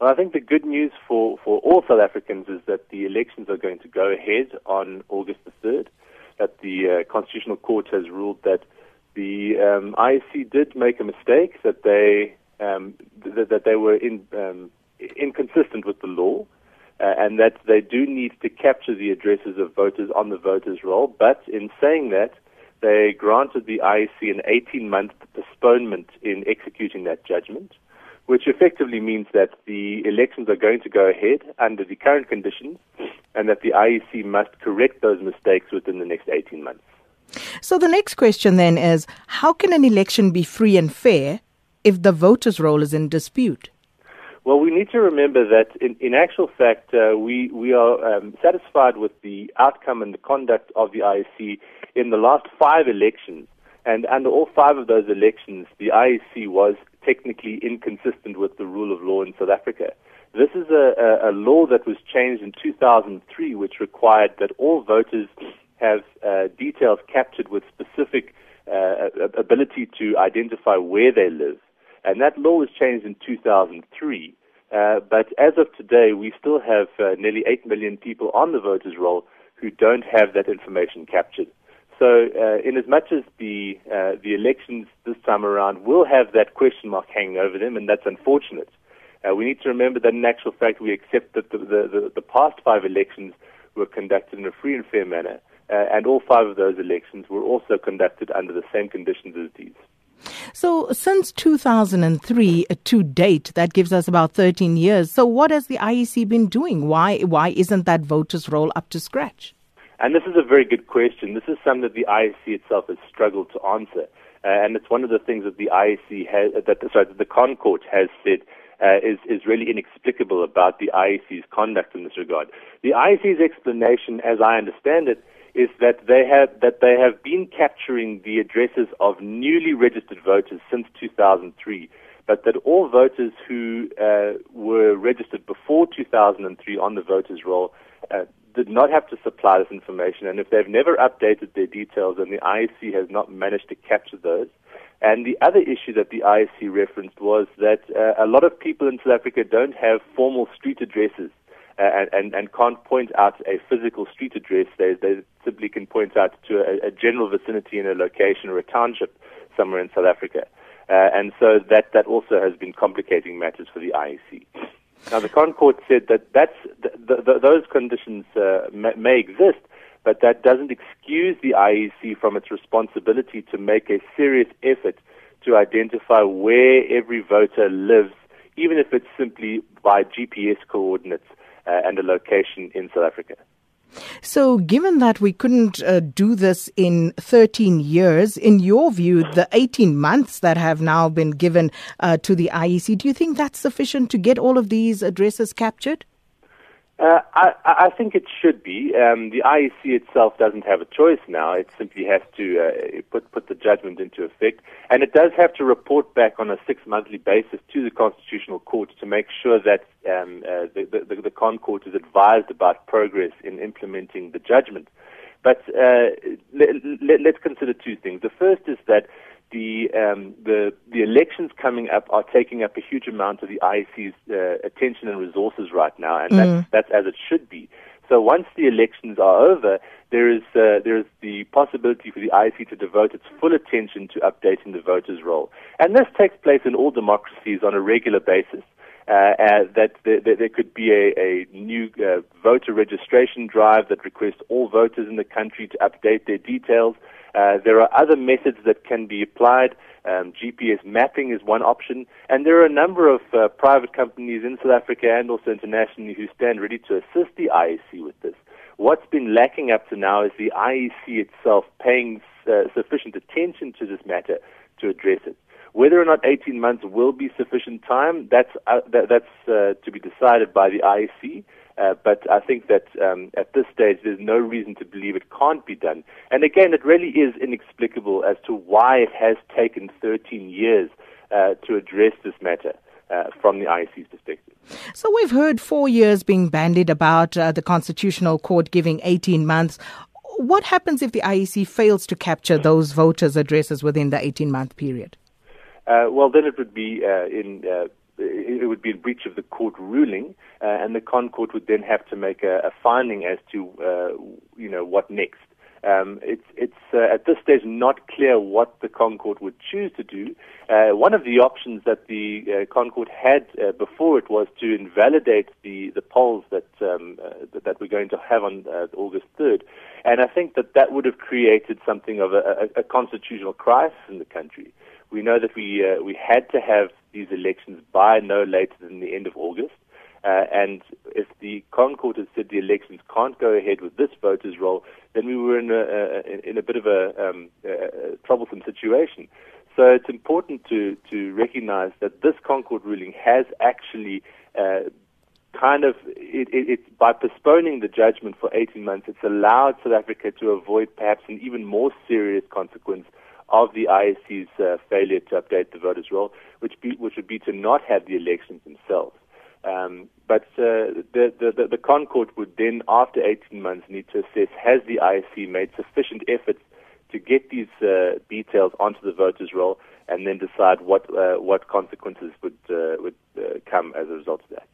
Well, I think the good news for, for all South Africans is that the elections are going to go ahead on August the 3rd. That the uh, Constitutional Court has ruled that the um, IEC did make a mistake, that they um, th- that they were in, um, inconsistent with the law, uh, and that they do need to capture the addresses of voters on the voters' roll. But in saying that, they granted the IEC an 18-month postponement in executing that judgment which effectively means that the elections are going to go ahead under the current conditions and that the IEC must correct those mistakes within the next 18 months. So the next question then is how can an election be free and fair if the voters' roll is in dispute? Well, we need to remember that in, in actual fact, uh, we, we are um, satisfied with the outcome and the conduct of the IEC in the last five elections. And under all five of those elections, the IEC was technically inconsistent with the rule of law in South Africa. This is a, a, a law that was changed in 2003, which required that all voters have uh, details captured with specific uh, ability to identify where they live. And that law was changed in 2003. Uh, but as of today, we still have uh, nearly 8 million people on the voters' roll who don't have that information captured. So, uh, in as much as the uh, the elections this time around will have that question mark hanging over them, and that's unfortunate, uh, we need to remember that in actual fact we accept that the, the, the, past five elections were conducted in a free and fair manner, uh, and all five of those elections were also conducted under the same conditions as these. So, since 2003 uh, to date, that gives us about 13 years. So, what has the IEC been doing? Why why isn't that voters' roll up to scratch? And this is a very good question. This is something that the IEC itself has struggled to answer. Uh, and it's one of the things that the IEC has, that, sorry, that the ConCourt has said uh, is, is really inexplicable about the IEC's conduct in this regard. The IEC's explanation, as I understand it, is that they have that they have been capturing the addresses of newly registered voters since 2003, but that all voters who uh, were registered before 2003 on the voters' roll uh, did not have to supply this information, and if they've never updated their details, and the IEC has not managed to capture those. And the other issue that the IEC referenced was that uh, a lot of people in South Africa don't have formal street addresses uh, and, and, and can't point out a physical street address. They, they simply can point out to a, a general vicinity in a location or a township somewhere in South Africa. Uh, and so that, that also has been complicating matters for the IEC. Now, the ConCourt said that that's, the, the, those conditions uh, may, may exist, but that doesn't excuse the IEC from its responsibility to make a serious effort to identify where every voter lives, even if it's simply by GPS coordinates uh, and a location in South Africa. So, given that we couldn't uh, do this in 13 years, in your view, the 18 months that have now been given uh, to the IEC, do you think that's sufficient to get all of these addresses captured? Uh, I, I, think it should be. Um, the IEC itself doesn't have a choice now. It simply has to uh, put put the judgment into effect, and it does have to report back on a six monthly basis to the Constitutional Court to make sure that um, uh, the, the, the ConCourt is advised about progress in implementing the judgment. But uh, let, let, let's consider two things. The first is that the um, the the elections coming up are taking up a huge amount of the IEC's uh, attention and resources right now, and mm. that's, that's as it should be. So once the elections are over, there is uh, there is the possibility for the IEC to devote its full attention to updating the voters' roll, and this takes place in all democracies on a regular basis. Uh, uh, that there, there, could be a, a new uh, voter registration drive that requests all voters in the country to update their details. Uh, there are other methods that can be applied. Um, GPS mapping is one option, and there are a number of uh, private companies in South Africa and also internationally who stand ready to assist the IEC with this. What's been lacking up to now is the IEC itself paying uh, sufficient attention to this matter to address it. Whether or not 18 months will be sufficient time, that's, uh, that, that's uh, to be decided by the IEC. Uh, but I think that um, at this stage, there's no reason to believe it can't be done. And again, it really is inexplicable as to why it has taken 13 years uh, to address this matter. Uh, from the IEC's perspective. So we've heard four years being bandied about, uh, the Constitutional Court giving 18 months. What happens if the IEC fails to capture those voters' addresses within the 18 month period? Uh, well, then it would be uh, in it would be a breach of the court ruling, uh, and the ConCourt would then have to make a, a finding as to uh, you know what next. Um, it's it's uh, at this stage not clear what the ConCourt would choose to do. Uh, one of the options that the uh, ConCourt had uh, before it was to invalidate the, the polls that um, that we're going to have on August 3rd, and I think that that would have created something of a, a, a constitutional crisis in the country. We know that we we had to have these elections by no later than the end of August. Uh, and if the ConCourt has said the elections can't go ahead with this voters' roll, then we were in a, a in a bit of a, um, a, troublesome situation. So it's important to to recognise that this ConCourt ruling has actually uh, kind of it, it, it, by postponing the judgment for 18 months, it's allowed South Africa to avoid perhaps an even more serious consequence of the IEC's uh, failure to update the voters' roll, which be, which would be to not have the elections themselves. Um, but uh, the, the, the, ConCourt would then, after 18 months, need to assess has the IEC made sufficient efforts to get these uh, details onto the voters' roll and then decide what, uh, what consequences would, uh, would uh, come as a result of that.